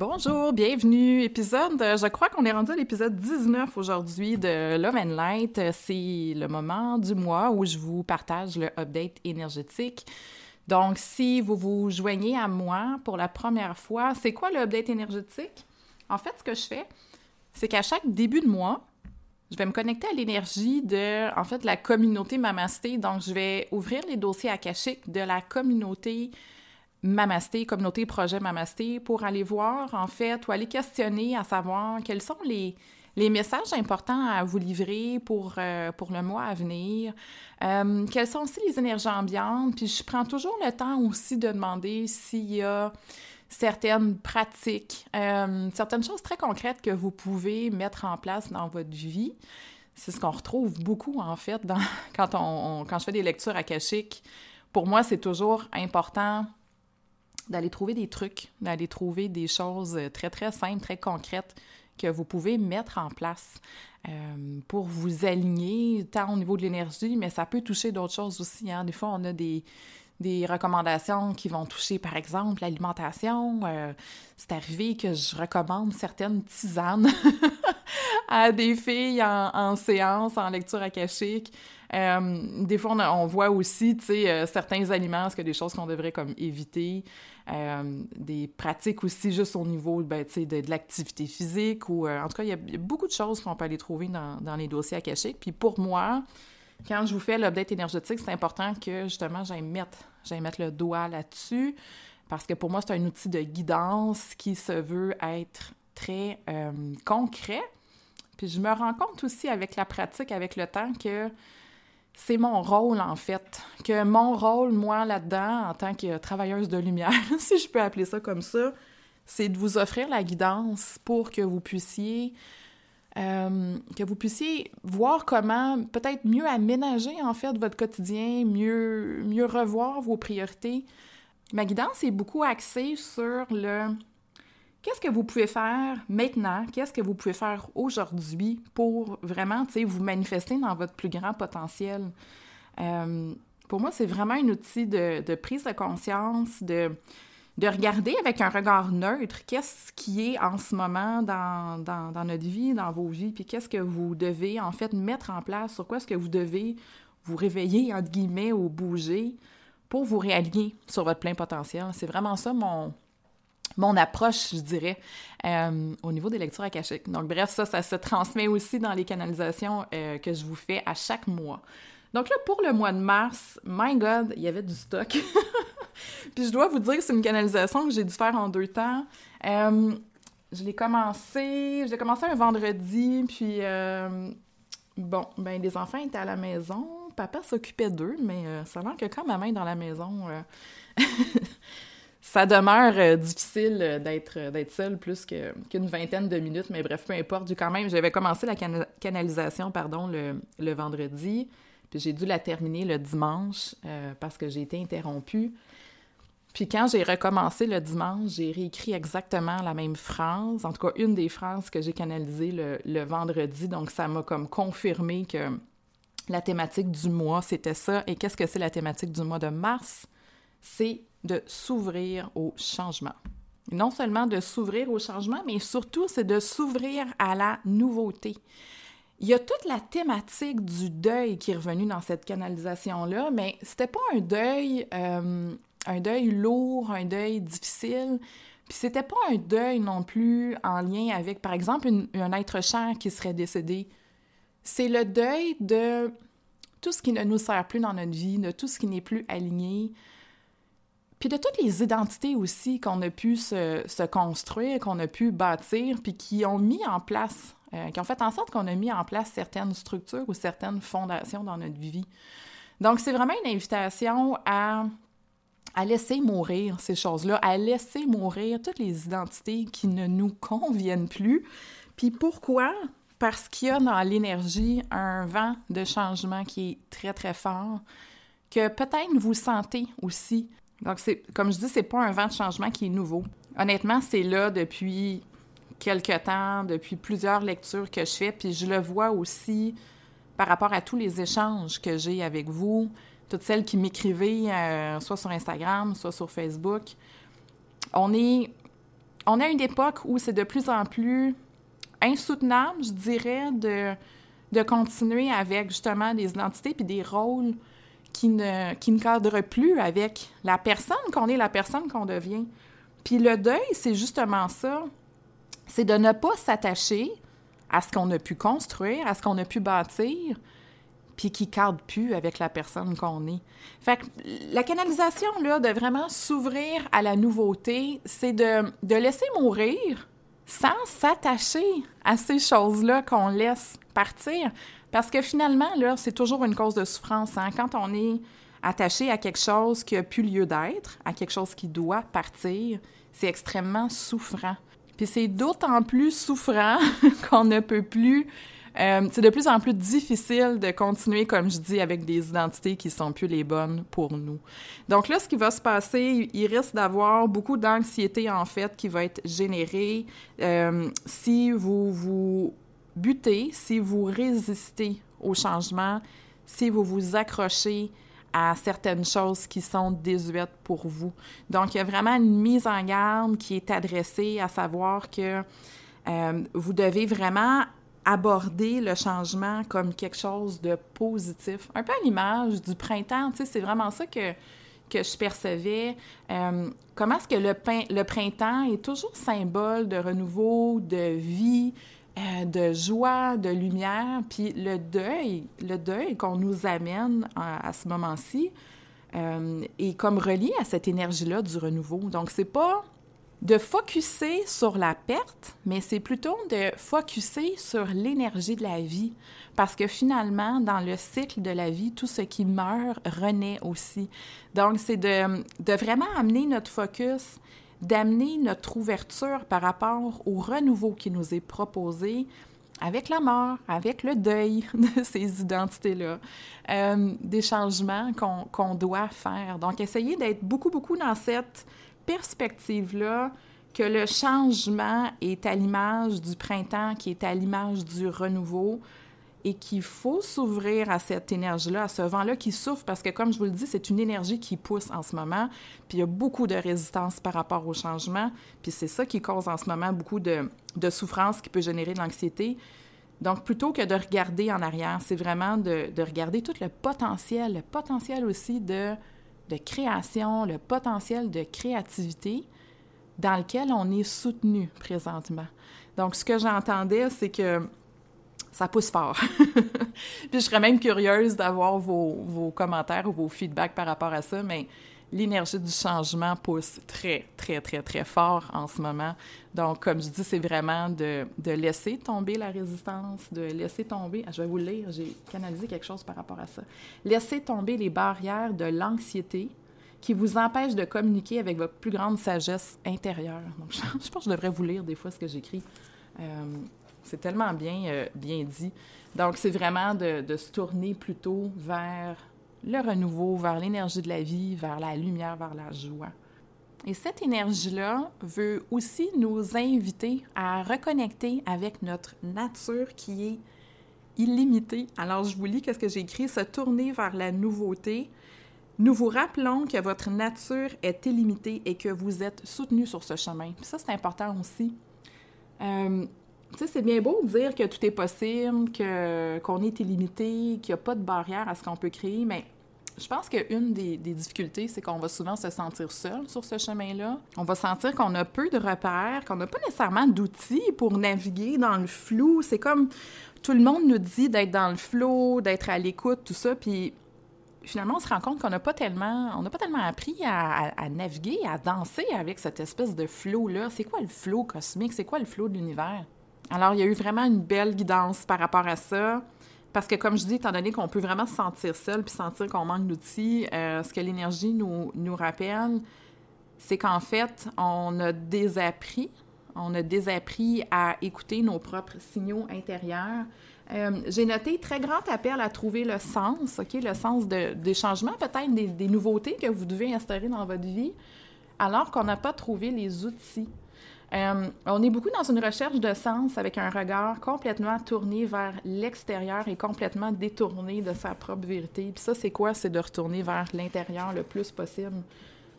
Bonjour, bienvenue. Épisode, je crois qu'on est rendu à l'épisode 19 aujourd'hui de Love and Light. C'est le moment du mois où je vous partage le update énergétique. Donc, si vous vous joignez à moi pour la première fois, c'est quoi le update énergétique? En fait, ce que je fais, c'est qu'à chaque début de mois, je vais me connecter à l'énergie de, en fait, la communauté Mamasté. Donc, je vais ouvrir les dossiers akashiques de la communauté Mamasté, communauté projet Mamasté, pour aller voir, en fait, ou aller questionner à savoir quels sont les, les messages importants à vous livrer pour, euh, pour le mois à venir, euh, quelles sont aussi les énergies ambiantes, puis je prends toujours le temps aussi de demander s'il y a certaines pratiques, euh, certaines choses très concrètes que vous pouvez mettre en place dans votre vie. C'est ce qu'on retrouve beaucoup, en fait, quand, on, quand je fais des lectures akashiques. Pour moi, c'est toujours important d'aller trouver des trucs, d'aller trouver des choses très, très simples, très concrètes que vous pouvez mettre en place euh, pour vous aligner, tant au niveau de l'énergie, mais ça peut toucher d'autres choses aussi. Hein. Des fois, on a des, recommandations qui vont toucher, par exemple, l'alimentation. Euh, c'est arrivé que je recommande certaines tisanes à des filles en, en, séance, en lecture akashique. Euh, des fois, on, voit aussi, euh, certains aliments, est-ce que des choses qu'on devrait comme éviter? Euh, des pratiques aussi juste au niveau ben, de, l'activité physique ou en tout cas, il y, a, beaucoup de choses qu'on peut aller trouver dans, les dossiers akashiques. Puis pour moi, quand je vous fais l'update énergétique, c'est important que justement j'aille mettre, mettre le doigt là-dessus parce que pour moi, c'est un outil de guidance qui se veut être très concret. Puis je me rends compte aussi avec la pratique, avec le temps, que c'est mon rôle en fait. Que mon rôle, moi, là-dedans, en tant que travailleuse de lumière, si je peux appeler ça comme ça, c'est de vous offrir la guidance pour que vous puissiez euh, voir comment peut-être mieux aménager en fait votre quotidien, mieux revoir vos priorités. Ma guidance est beaucoup axée sur le qu'est-ce que vous pouvez faire maintenant, qu'est-ce que vous pouvez faire aujourd'hui pour vraiment vous manifester dans votre plus grand potentiel? Euh, pour moi, c'est vraiment un outil de, prise de conscience, de, de regarder avec un regard neutre qu'est-ce qui est en ce moment dans, dans, dans, notre vie, dans vos vies, puis qu'est-ce que vous devez en fait mettre en place, sur quoi est-ce que vous devez vous réveiller, entre guillemets, ou bouger pour vous réaligner sur votre plein potentiel. C'est vraiment ça mon, mon approche, je dirais, euh, au niveau des lectures akashiques. Donc bref, ça, ça se transmet aussi dans les canalisations euh, que je vous fais à chaque mois. Donc là, pour le mois de mars, my God, il y avait du stock. Puis je dois vous dire que c'est une canalisation que j'ai dû faire en deux temps. Euh, je l'ai commencé, je l'ai commencé un vendredi, puis bon, ben les enfants étaient à la maison, papa s'occupait d'eux, mais euh, ça que quand ma main est dans la maison, ça demeure euh, difficile d'être d'être seule plus qu'une vingtaine de minutes, mais bref, peu importe, j'ai quand même, j'avais commencé la can canalisation, pardon, le, le vendredi, puis j'ai dû la terminer le dimanche parce que j'ai été interrompue. Puis quand j'ai recommencé le dimanche, j'ai réécrit exactement la même phrase, en tout cas une des phrases que j'ai canalisées le, le, vendredi. Donc ça m'a comme confirmé que la thématique du mois, c'était ça. Et qu'est-ce que c'est la thématique du mois de mars? C'est de s'ouvrir au changement. Non seulement de s'ouvrir au changement, mais surtout c'est de s'ouvrir à la nouveauté. Il y a toute la thématique du deuil qui est revenue dans cette canalisation-là, mais c'était pas un deuil... Euh, un deuil lourd, un deuil difficile. Puis c'était pas un deuil non plus en lien avec, par exemple, un être cher qui serait décédé. C'est le deuil de tout ce qui ne nous sert plus dans notre vie, de tout ce qui n'est plus aligné, puis de toutes les identités aussi qu'on a pu se, construire, qu'on a pu bâtir, puis qui ont mis en place, euh, qui ont fait en sorte qu'on a mis en place certaines structures ou certaines fondations dans notre vie. Donc, c'est vraiment une invitation à, à laisser mourir ces choses-là, à laisser mourir toutes les identités qui ne nous conviennent plus. Puis pourquoi? Parce qu'il y a dans l'énergie un vent de changement qui est très, très fort, que peut-être vous sentez aussi donc, comme je dis, c'est pas un vent de changement qui est nouveau. Honnêtement, c'est là depuis quelques temps, depuis plusieurs lectures que je fais, puis je le vois aussi par rapport à tous les échanges que j'ai avec vous, toutes celles qui m'écrivaient, euh, soit sur Instagram, soit sur Facebook. On est, on a une époque où c'est de plus en plus insoutenable, je dirais, de, de continuer avec justement des identités puis des rôles qui ne, qui ne cadre plus avec la personne qu'on est, la personne qu'on devient. Puis le deuil, c'est justement ça. C'est de ne pas s'attacher à ce qu'on a pu construire, à ce qu'on a pu bâtir, puis qui cadre plus avec la personne qu'on est. Fait que la canalisation, là, de vraiment s'ouvrir à la nouveauté, c'est de, de laisser mourir sans s'attacher à ces choses-là qu'on laisse partir. Parce que finalement, là, c'est toujours une cause de souffrance. Hein? Quand on est attaché à quelque chose qui n'a plus lieu d'être, à quelque chose qui doit partir, c'est extrêmement souffrant. Puis c'est d'autant plus souffrant qu'on ne peut plus... Euh, c'est de plus en plus difficile de continuer, comme je dis, avec des identités qui sont plus les bonnes pour nous. Donc là, ce qui va se passer, il risque d'avoir beaucoup d'anxiété, en fait, qui va être générée euh, si vous vous butez, si vous résistez au changement, si vous vous accrochez à certaines choses qui sont désuètes pour vous. Donc, il y a vraiment une mise en garde qui est adressée à savoir que euh, vous devez vraiment aborder le changement comme quelque chose de positif. Un peu à l'image du printemps, c'est vraiment ça que, que je percevais. Euh, comment est-ce que le printemps est toujours symbole de renouveau, de vie, euh, de joie, de lumière, puis le deuil, le deuil qu'on nous amène à, ce moment-ci euh, est comme relié à cette énergie-là du renouveau. Donc, c'est pas de focuser sur la perte, mais c'est plutôt de focuser sur l'énergie de la vie. Parce que finalement, dans le cycle de la vie, tout ce qui meurt renaît aussi. Donc, c'est de, de vraiment amener notre focus d'amener notre ouverture par rapport au renouveau qui nous est proposé avec la mort, avec le deuil de ces identités-là, euh, des changements qu'on doit faire. Donc, essayez d'être beaucoup, beaucoup dans cette perspective-là que le changement est à l'image du printemps, qui est à l'image du renouveau, et qu'il faut s'ouvrir à cette énergie-là, à ce vent-là qui souffre, parce que comme je vous le dis, c'est une énergie qui pousse en ce moment, puis il y a beaucoup de résistance par rapport au changement, puis c'est ça qui cause en ce moment beaucoup de, souffrance qui peut générer de l'anxiété. Donc, plutôt que de regarder en arrière, c'est vraiment de, de, regarder tout le potentiel, le potentiel aussi de création, le potentiel de créativité dans lequel on est soutenu présentement. Donc, ce que j'entendais, c'est que ça pousse fort. Puis je serais même curieuse d'avoir vos, commentaires ou vos feedbacks par rapport à ça, mais l'énergie du changement pousse très, très, très, très fort en ce moment. Donc, comme je dis, c'est vraiment de, de, laisser tomber la résistance, de laisser tomber, ah, je vais vous le lire, j'ai canalisé quelque chose par rapport à ça. Laisser tomber les barrières de l'anxiété qui vous empêchent de communiquer avec votre plus grande sagesse intérieure. Donc, je, pense que je devrais vous lire des fois ce que j'écris. Euh, c'est tellement bien, euh, bien dit. Donc, c'est vraiment de, se tourner plutôt vers le renouveau, vers l'énergie de la vie, vers la lumière, vers la joie. Et cette énergie-là veut aussi nous inviter à reconnecter avec notre nature qui est illimitée. Alors, je vous lis qu'est-ce que j'ai écrit, se tourner vers la nouveauté. Nous vous rappelons que votre nature est illimitée et que vous êtes soutenu sur ce chemin. ça, c'est important aussi. Euh, tu sais, c'est bien beau de dire que tout est possible, que, qu'on est illimité, qu'il n'y a pas de barrière à ce qu'on peut créer, mais je pense qu'une des, des difficultés, c'est qu'on va souvent se sentir seul sur ce chemin-là. On va sentir qu'on a peu de repères, qu'on n'a pas nécessairement d'outils pour naviguer dans le flou. C'est comme tout le monde nous dit d'être dans le flot, d'être à l'écoute, tout ça, puis finalement, on se rend compte qu'on n'a pas tellement, on n'a pas tellement appris à, naviguer, à danser avec cette espèce de flot-là. C'est quoi le flot cosmique? C'est quoi le flot de l'univers? Alors, il y a eu vraiment une belle guidance par rapport à ça. Parce que, comme je dis, étant donné qu'on peut vraiment se sentir seul puis sentir qu'on manque d'outils, euh, ce que l'énergie nous, nous rappelle, c'est qu'en fait, on a désappris, on a désappris à écouter nos propres signaux intérieurs, euh, j'ai noté très grand appel à trouver le sens, OK, le sens de, des changements, peut-être des, nouveautés que vous devez instaurer dans votre vie, alors qu'on n'a pas trouvé les outils. Euh, on est beaucoup dans une recherche de sens avec un regard complètement tourné vers l'extérieur et complètement détourné de sa propre vérité. Puis ça, c'est quoi? C'est de retourner vers l'intérieur le plus possible.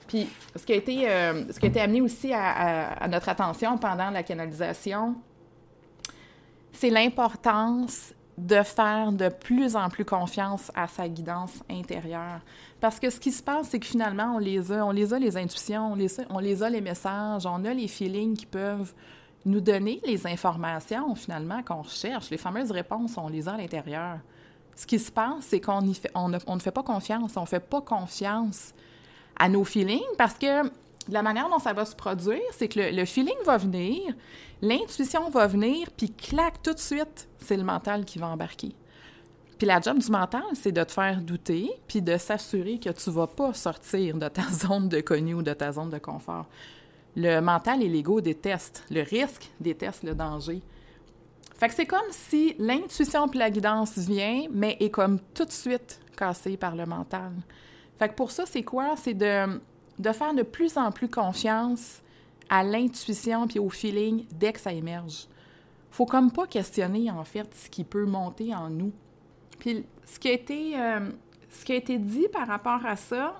Puis ce qui a été, euh, ce qui a été amené aussi à notre attention pendant la canalisation, c'est l'importance de faire de plus en plus confiance à sa guidance intérieure. Parce que ce qui se passe, c'est que finalement, on les a, on les a les intuitions, on les a, on les, a les messages, on a les feelings qui peuvent nous donner les informations finalement qu'on recherche. Les fameuses réponses, on les a à l'intérieur. Ce qui se passe, c'est qu'on on, on ne fait pas confiance, on ne fait pas confiance à nos feelings parce que la manière dont ça va se produire, c'est que le, feeling va venir, l'intuition va venir, puis clac, tout de suite, c'est le mental qui va embarquer. Puis la job du mental, c'est de te faire douter, puis de s'assurer que tu vas pas sortir de ta zone de connu ou de ta zone de confort. Le mental et l'ego détestent le risque, détestent le danger. Fait que c'est comme si l'intuition puis la guidance vient, mais est comme tout de suite cassée par le mental. Fait que pour ça, c'est quoi? C'est de de faire de plus en plus confiance à l'intuition puis au feeling dès que ça émerge. Faut comme pas questionner, en fait, ce qui peut monter en nous. Puis ce qui a été, euh, ce qui a été dit par rapport à ça,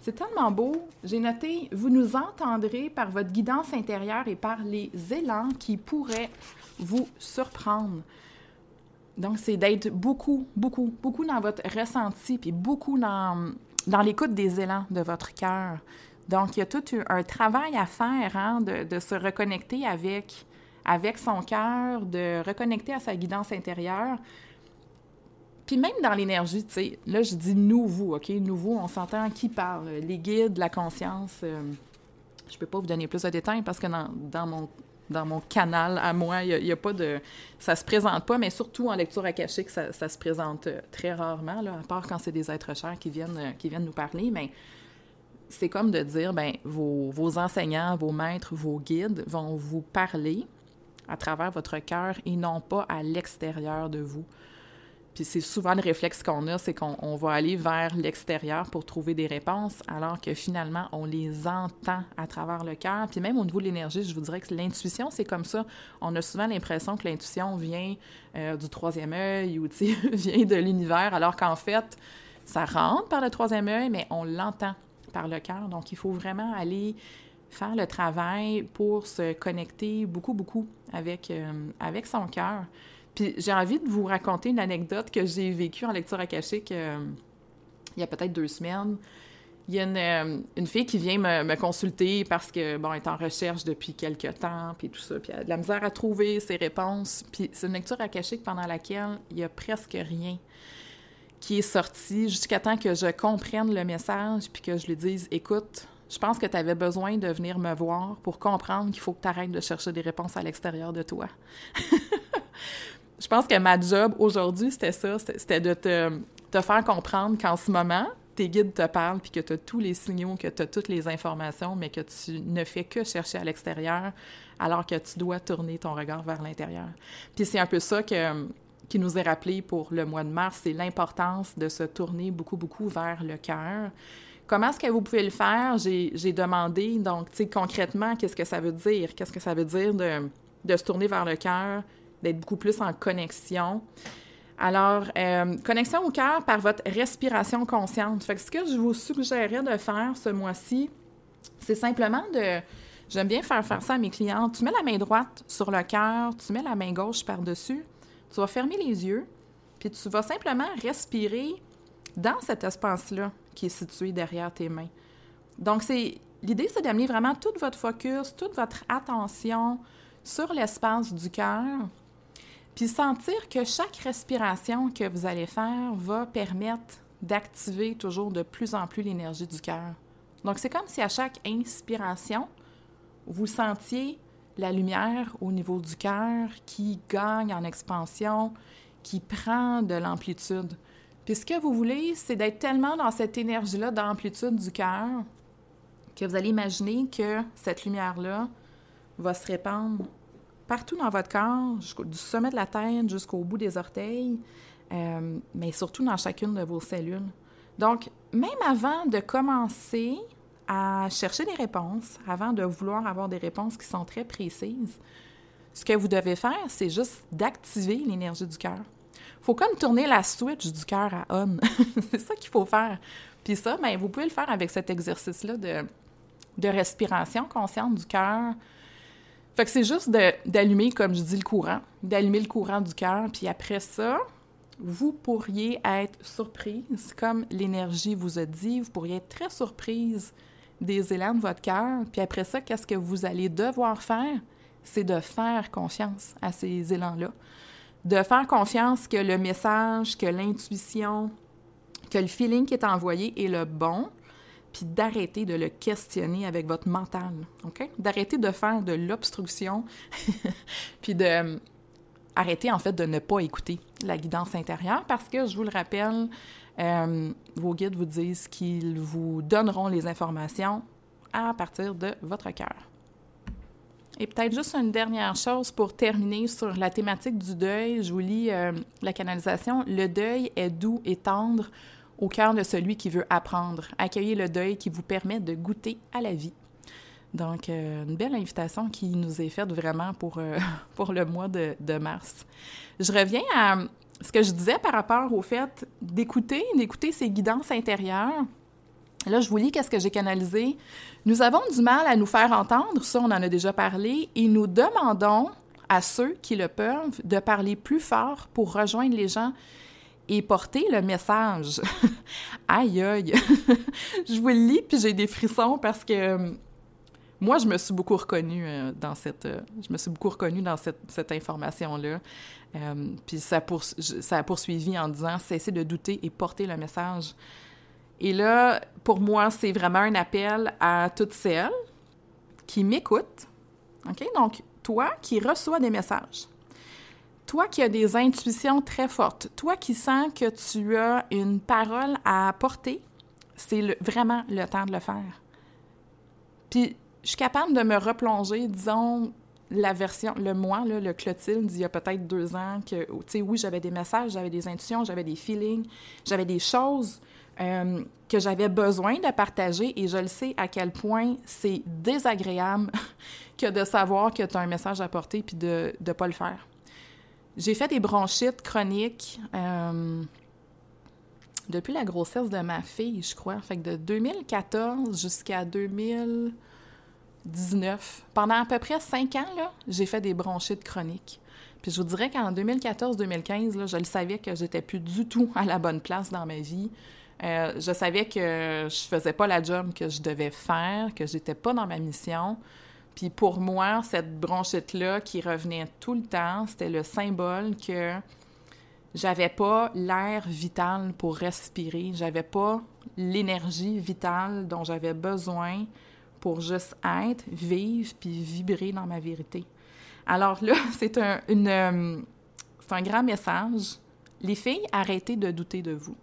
c'est tellement beau. J'ai noté, vous nous entendrez par votre guidance intérieure et par les élans qui pourraient vous surprendre. Donc, c'est d'être beaucoup, beaucoup, beaucoup dans votre ressenti, puis beaucoup dans, dans l'écoute des élans de votre cœur. Donc, il y a tout un travail à faire hein, de, se reconnecter avec, avec son cœur, de reconnecter à sa guidance intérieure. Puis même dans l'énergie, tu sais, là, je dis nouveau, OK? Nouveau, on s'entend qui parle? Les guides, la conscience. Euh, je ne peux pas vous donner plus de détails parce que dans, mon dans mon canal à moi. Il n'y a, pas de... Ça se présente pas, mais surtout en lecture akashique, ça, ça se présente euh, très rarement, à part quand c'est des êtres chers qui viennent, euh, qui viennent nous parler. Mais c'est comme de dire, ben vos, vos enseignants, vos maîtres, vos guides vont vous parler à travers votre cœur et non pas à l'extérieur de vous. Puis c'est souvent le réflexe qu'on a, c'est qu'on va aller vers l'extérieur pour trouver des réponses, alors que finalement, on les entend à travers le cœur. Puis même au niveau de l'énergie, je vous dirais que l'intuition, c'est comme ça. On a souvent l'impression que l'intuition vient euh, du troisième œil ou vient de l'univers, alors qu'en fait, ça rentre par le troisième œil, mais on l'entend par le cœur. Donc, il faut vraiment aller faire le travail pour se connecter beaucoup, beaucoup avec, euh, avec son cœur. Puis j'ai envie de vous raconter une anecdote que j'ai vécue en lecture akashique euh, il y a peut-être deux semaines. Il y a une, euh, une fille qui vient me, consulter parce que, bon, elle est en recherche depuis quelques temps, puis tout ça, puis elle a de la misère à trouver ses réponses. Puis c'est une lecture akashique pendant laquelle il y a presque rien qui est sorti jusqu'à temps que je comprenne le message, puis que je lui dise, écoute, je pense que tu avais besoin de venir me voir pour comprendre qu'il faut que tu arrêtes de chercher des réponses à l'extérieur de toi. je pense que ma job aujourd'hui, c'était ça, c'était de te, faire comprendre qu'en ce moment, tes guides te parlent, puis que tu as tous les signaux, que tu as toutes les informations, mais que tu ne fais que chercher à l'extérieur, alors que tu dois tourner ton regard vers l'intérieur. Puis c'est un peu ça que, qui nous est rappelé pour le mois de mars, c'est l'importance de se tourner beaucoup, beaucoup vers le cœur. Comment est-ce que vous pouvez le faire? J'ai demandé, donc, concrètement, qu'est-ce que ça veut dire? Qu'est-ce que ça veut dire de se tourner vers le cœur? D'être beaucoup plus en connexion. Alors, euh, connexion au cœur par votre respiration consciente. Fait que ce que je vous suggérerais de faire ce mois-ci, c'est simplement de... J'aime bien faire faire ça à mes clients. Tu mets la main droite sur le cœur, tu mets la main gauche par-dessus, tu vas fermer les yeux, puis tu vas simplement respirer dans cet espace-là qui est situé derrière tes mains. Donc, c'est l'idée, c'est d'amener vraiment tout votre focus, toute votre attention sur l'espace du cœur, puis sentir que chaque respiration que vous allez faire va permettre d'activer toujours de plus en plus l'énergie du cœur. Donc, c'est comme si à chaque inspiration, vous sentiez la lumière au niveau du cœur qui gagne en expansion, qui prend de l'amplitude. Puis ce que vous voulez, c'est d'être tellement dans cette énergie-là d'amplitude du cœur que vous allez imaginer que cette lumière-là va se répandre partout dans votre corps, du sommet de la tête jusqu'au bout des orteils, euh, mais surtout dans chacune de vos cellules. Donc, même avant de commencer à chercher des réponses, avant de vouloir avoir des réponses qui sont très précises, ce que vous devez faire, c'est juste d'activer l'énergie du cœur faut comme tourner la switch du cœur à on. c'est ça qu'il faut faire. Puis ça, bien, vous pouvez le faire avec cet exercice-là de, de respiration consciente du cœur. Fait que c'est juste d'allumer, comme je dis, le courant, d'allumer le courant du cœur. Puis après ça, vous pourriez être surprise, comme l'énergie vous a dit, vous pourriez être très surprise des élans de votre cœur. Puis après ça, qu'est-ce que vous allez devoir faire? C'est de faire confiance à ces élans-là de faire confiance que le message, que l'intuition, que le feeling qui est envoyé est le bon, puis d'arrêter de le questionner avec votre mental, OK? D'arrêter de faire de l'obstruction, puis de euh, arrêter en fait de ne pas écouter la guidance intérieure parce que, je vous le rappelle, euh, vos guides vous disent qu'ils vous donneront les informations à partir de votre cœur. Et peut-être juste une dernière chose pour terminer sur la thématique du deuil. Je vous lis euh, la canalisation. Le deuil est doux et tendre au cœur de celui qui veut apprendre. Accueillez le deuil qui vous permet de goûter à la vie. Donc, euh, une belle invitation qui nous est faite vraiment pour, euh, pour le mois de, de, mars. Je reviens à ce que je disais par rapport au fait d'écouter, d'écouter ces guidances intérieures. Là, je vous lis qu'est-ce que j'ai canalisé. Nous avons du mal à nous faire entendre, ça on en a déjà parlé, et nous demandons à ceux qui le peuvent de parler plus fort pour rejoindre les gens et porter le message. aïe aïe! je vous le lis puis j'ai des frissons parce que euh, moi je me suis beaucoup reconnue euh, dans cette euh, je me suis beaucoup reconnue dans cette, cette information là. puis ça, ça a poursuivi en disant cessez de douter et porter le message. Et là, pour moi, c'est vraiment un appel à toutes celles qui m'écoutent. OK? Donc, toi qui reçois des messages, toi qui as des intuitions très fortes, toi qui sens que tu as une parole à apporter, c'est vraiment le temps de le faire. Puis, je suis capable de me replonger, disons, la version, le moi, là, le Clotilde, d'il y a peut-être deux ans, que, tu sais, oui, j'avais des messages, j'avais des intuitions, j'avais des feelings, j'avais des choses euh, que j'avais besoin de partager et je le sais à quel point c'est désagréable que de savoir que tu as un message à porter puis de ne pas le faire. J'ai fait des bronchites chroniques euh, depuis la grossesse de ma fille, je crois. Fait que de 2014 jusqu'à 2019, pendant à peu près cinq ans, j'ai fait des bronchites chroniques. Puis je vous dirais qu'en 2014-2015, je le savais que j'étais plus du tout à la bonne place dans ma vie. Euh, je savais que je faisais pas la job que je devais faire, que j'étais pas dans ma mission. Puis pour moi, cette bronchite-là qui revenait tout le temps, c'était le symbole que j'avais pas l'air vital pour respirer, j'avais pas l'énergie vitale dont j'avais besoin pour juste être, vivre puis vibrer dans ma vérité. Alors là, c'est un, euh, c'est un grand message. Les filles, arrêtez de douter de vous.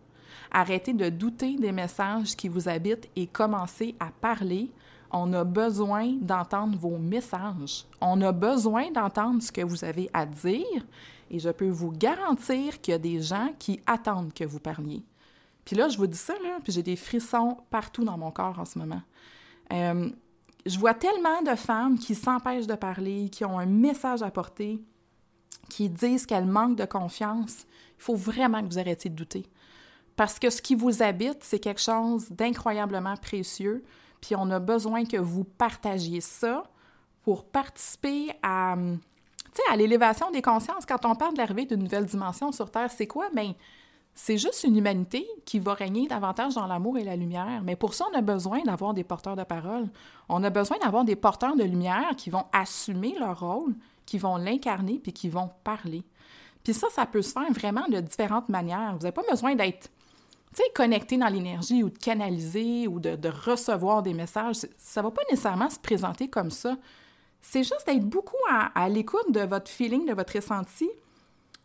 Arrêtez de douter des messages qui vous habitent et commencez à parler. On a besoin d'entendre vos messages. On a besoin d'entendre ce que vous avez à dire et je peux vous garantir qu'il y a des gens qui attendent que vous parliez. Puis là, je vous dis ça, là, puis j'ai des frissons partout dans mon corps en ce moment. Euh, je vois tellement de femmes qui s'empêchent de parler, qui ont un message à porter, qui disent qu'elles manquent de confiance. Il faut vraiment que vous arrêtiez de douter. Parce que ce qui vous habite, c'est quelque chose d'incroyablement précieux, puis on a besoin que vous partagiez ça pour participer à, à l'élévation des consciences. Quand on parle de l'arrivée d'une nouvelle dimension sur Terre, c'est quoi? Bien, c'est juste une humanité qui va régner davantage dans l'amour et la lumière. Mais pour ça, on a besoin d'avoir des porteurs de parole. On a besoin d'avoir des porteurs de lumière qui vont assumer leur rôle, qui vont l'incarner, puis qui vont parler. Puis ça, ça peut se faire vraiment de différentes manières. Vous n'avez pas besoin d'être connecté dans l'énergie ou de canaliser ou de, recevoir des messages. Ça va pas nécessairement se présenter comme ça. C'est juste d'être beaucoup à, à l'écoute de votre feeling, de votre ressenti,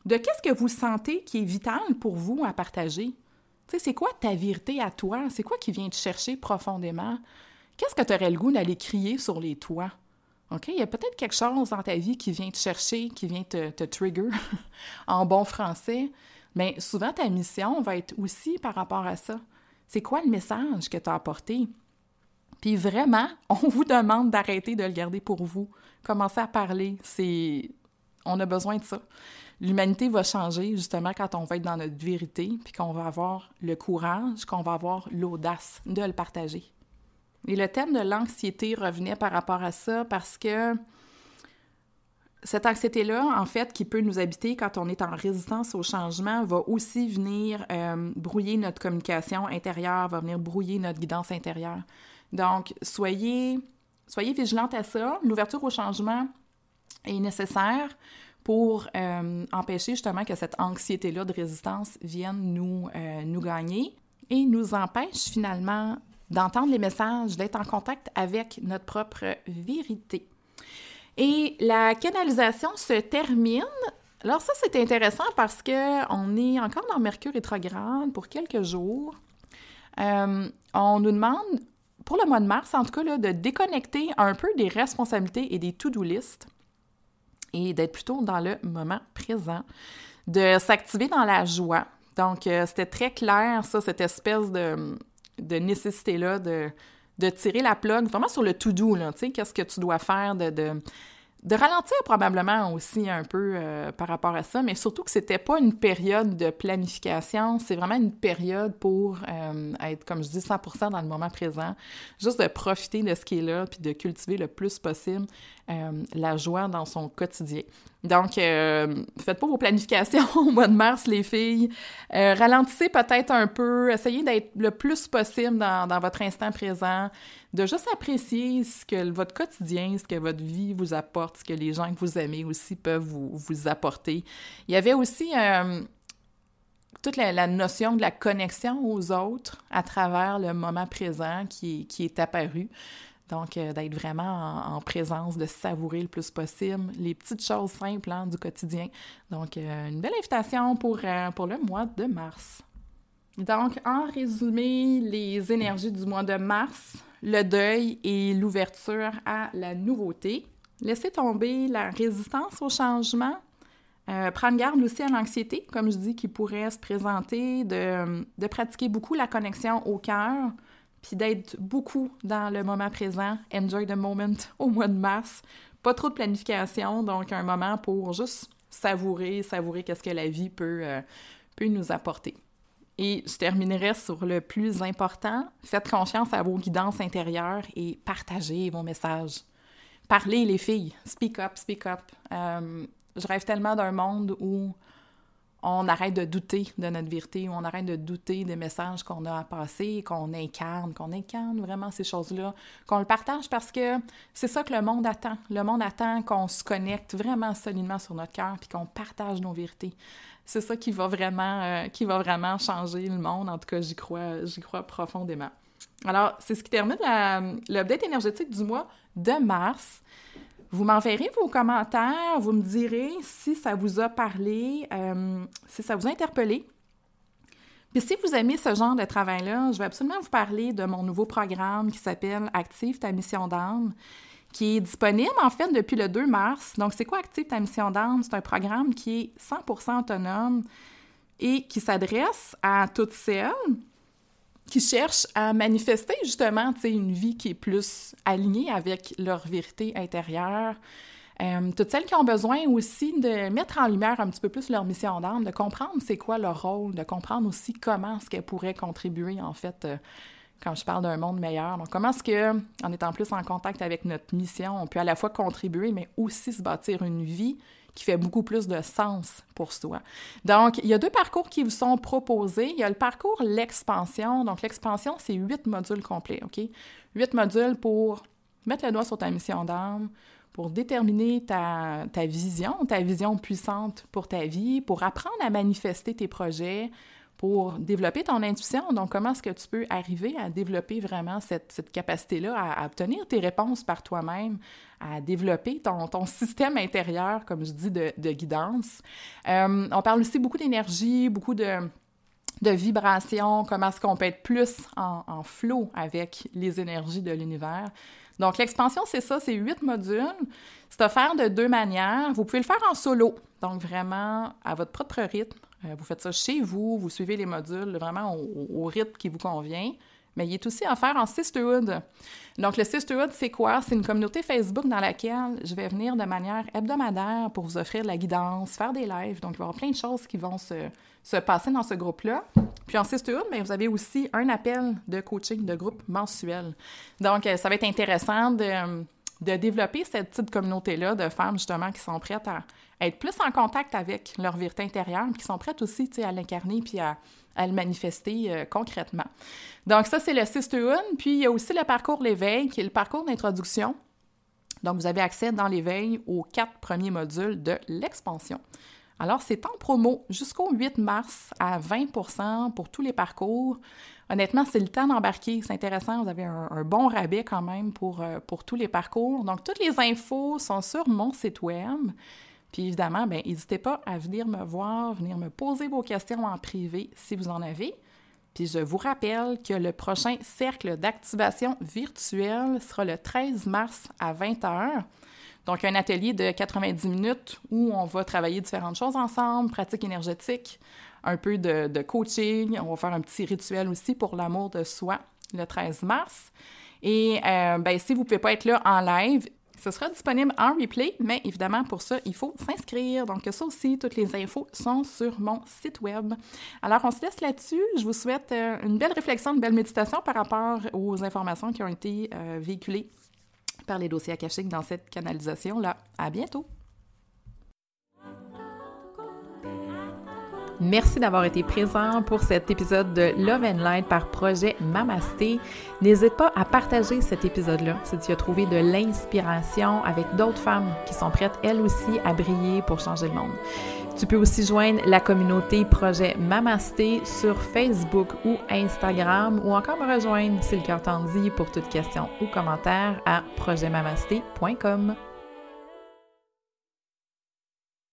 de qu'est-ce que vous sentez qui est vital pour vous à partager. Tu sais, c'est quoi ta vérité à toi? C'est quoi qui vient te chercher profondément? Qu'est-ce que tu aurais le goût d'aller crier sur les toits? OK? Il y a peut-être quelque chose dans ta vie qui vient te chercher, qui vient te, te trigger en bon français. Mais souvent, ta mission va être aussi par rapport à ça. C'est quoi le message que tu as apporté? Puis vraiment, on vous demande d'arrêter de le garder pour vous. Commencez à parler. C'est. On a besoin de ça l'humanité va changer justement quand on va être dans notre vérité, puis qu'on va avoir le courage, qu'on va avoir l'audace de le partager. Et le thème de l'anxiété revenait par rapport à ça parce que cette anxiété-là, en fait, qui peut nous habiter quand on est en résistance au changement, va aussi venir euh, brouiller notre communication intérieure, va venir brouiller notre guidance intérieure. Donc, soyez, soyez vigilante à ça. L'ouverture au changement est nécessaire pour euh, empêcher justement que cette anxiété-là de résistance vienne nous, euh, nous gagner et nous empêche finalement d'entendre les messages, d'être en contact avec notre propre vérité. Et la canalisation se termine. Alors ça, c'est intéressant parce qu'on est encore dans Mercure rétrograde pour quelques jours. Euh, on nous demande, pour le mois de mars en tout cas, de déconnecter un peu des responsabilités et des to-do lists et d'être plutôt dans le moment présent, de s'activer dans la joie. Donc, euh, c'était très clair, ça, cette espèce de, de nécessité-là de, de tirer la plug vraiment sur le to-do, tu sais, qu'est-ce que tu dois faire, de, ralentir probablement aussi un peu euh, par rapport à ça, mais surtout que c'était pas une période de planification, c'est vraiment une période pour euh, être, comme je dis, 100% dans le moment présent, juste de profiter de ce qui est là, puis de cultiver le plus possible euh, la joie dans son quotidien. Donc, faites pas vos planifications au mois de mars, les filles. ralentissez peut-être un peu, essayez d'être le plus possible dans, votre instant présent de juste apprécier ce que votre quotidien, ce que votre vie vous apporte, ce que les gens que vous aimez aussi peuvent vous, vous apporter. Il y avait aussi euh, toute la, notion de la connexion aux autres à travers le moment présent qui, qui est apparu. Donc, euh, d'être vraiment en, présence, de savourer le plus possible les petites choses simples hein, du quotidien. Donc, euh, une belle invitation pour, pour le mois de mars. Donc, en résumé, les énergies du mois de mars, le deuil et l'ouverture à la nouveauté. Laissez tomber la résistance au changement. Euh, prendre garde aussi à l'anxiété, comme je dis, qui pourrait se présenter, de, de pratiquer beaucoup la connexion au cœur, puis d'être beaucoup dans le moment présent. Enjoy the moment au mois de mars. Pas trop de planification, donc un moment pour juste savourer, savourer qu'est-ce que la vie peut, euh, peut nous apporter. Et je terminerai sur le plus important. Faites confiance à vos guidances intérieures et partagez vos messages. Parlez, les filles. Speak up, speak up. Euh, je rêve tellement d'un monde où on arrête de douter de notre vérité, on arrête de douter des messages qu'on a à passer, qu'on incarne, qu'on incarne vraiment ces choses-là, qu'on le partage parce que c'est ça que le monde attend. Le monde attend qu'on se connecte vraiment solidement sur notre cœur puis qu'on partage nos vérités c'est ça qui va vraiment euh, qui va vraiment changer le monde. En tout cas, j'y crois, j'y crois profondément. Alors, c'est ce qui termine l'update énergétique du mois de mars. Vous m'enverrez vos commentaires, vous me direz si ça vous a parlé, euh, si ça vous a interpellé. Puis si vous aimez ce genre de travail-là, je vais absolument vous parler de mon nouveau programme qui s'appelle Active ta mission d'âme qui est disponible en fait depuis le 2 mars. Donc, c'est quoi Active ta mission d'âme? C'est un programme qui est 100% autonome et qui s'adresse à toutes celles qui cherchent à manifester justement une vie qui est plus alignée avec leur vérité intérieure. Euh, toutes celles qui ont besoin aussi de mettre en lumière un petit peu plus leur mission d'âme, de comprendre c'est quoi leur rôle, de comprendre aussi comment est-ce qu'elles pourraient contribuer en fait euh, quand je parle d'un monde meilleur. Donc, comment est-ce que, en étant plus en contact avec notre mission, on peut à la fois contribuer, mais aussi se bâtir une vie qui fait beaucoup plus de sens pour soi. Donc, il y a deux parcours qui vous sont proposés. Il y a le parcours l'expansion. Donc, l'expansion, c'est huit modules complets, OK? Huit modules pour mettre le doigt sur ta mission d'âme, pour déterminer ta, ta, vision, ta vision puissante pour ta vie, pour apprendre à manifester tes projets, pour développer ton intuition. Donc, comment est-ce que tu peux arriver à développer vraiment cette, cette capacité-là à, obtenir tes réponses par toi-même, à développer ton, ton, système intérieur, comme je dis, de, de guidance? Euh, on parle aussi beaucoup d'énergie, beaucoup de, de vibrations, comment est-ce qu'on peut être plus en, flow avec les énergies de l'univers. Donc, l'expansion, c'est ça, c'est huit modules. C'est offert de deux manières. Vous pouvez le faire en solo, donc vraiment à votre propre rythme. Euh, vous faites ça chez vous, vous suivez les modules vraiment au, rythme qui vous convient. Mais il est aussi offert en Sisterhood. Donc, le Sisterhood, c'est quoi? C'est une communauté Facebook dans laquelle je vais venir de manière hebdomadaire pour vous offrir de la guidance, faire des lives. Donc, il va y avoir plein de choses qui vont se, se passer dans ce groupe-là. Puis en Sisterhood, bien, vous avez aussi un appel de coaching de groupe mensuel. Donc, euh, ça va être intéressant de, de développer cette petite communauté-là de femmes, justement, qui sont prêtes à être plus en contact avec leur vérité intérieure, qui sont prêtes aussi, à l'incarner puis à, le manifester euh, concrètement. Donc, ça, c'est le Sisterhood. Puis, il y a aussi le parcours l'éveil, qui est le parcours d'introduction. Donc, vous avez accès dans l'éveil aux quatre premiers modules de l'expansion. Alors, c'est en promo jusqu'au 8 mars à 20% pour tous les parcours. Honnêtement, c'est le temps d'embarquer. C'est intéressant. Vous avez un, bon rabais quand même pour, euh, pour tous les parcours. Donc, toutes les infos sont sur mon site web. Puis évidemment, bien, n'hésitez pas à venir me voir, venir me poser vos questions en privé si vous en avez. Puis je vous rappelle que le prochain cercle d'activation virtuelle sera le 13 mars à 20h. Donc, un atelier de 90 minutes où on va travailler différentes choses ensemble, pratique énergétique, un peu de, coaching. On va faire un petit rituel aussi pour l'amour de soi le 13 mars. Et euh, ben, si vous ne pouvez pas être là en live, ce sera disponible en replay, mais évidemment, pour ça, il faut s'inscrire. Donc, ça aussi, toutes les infos sont sur mon site web. Alors, on se laisse là-dessus. Je vous souhaite euh, une belle réflexion, une belle méditation par rapport aux informations qui ont été euh, véhiculées par les dossiers akashiques dans cette canalisation-là. À bientôt! Merci d'avoir été présent pour cet épisode de Love and Light par projet Mamasté. N'hésite pas à partager cet épisode-là si tu as trouvé de l'inspiration avec d'autres femmes qui sont prêtes elles aussi à briller pour changer le monde. Tu peux aussi joindre la communauté Projet Mamasté sur Facebook ou Instagram ou encore me rejoindre si le cœur t'en dit pour toute question ou commentaire à projetmamasté.com.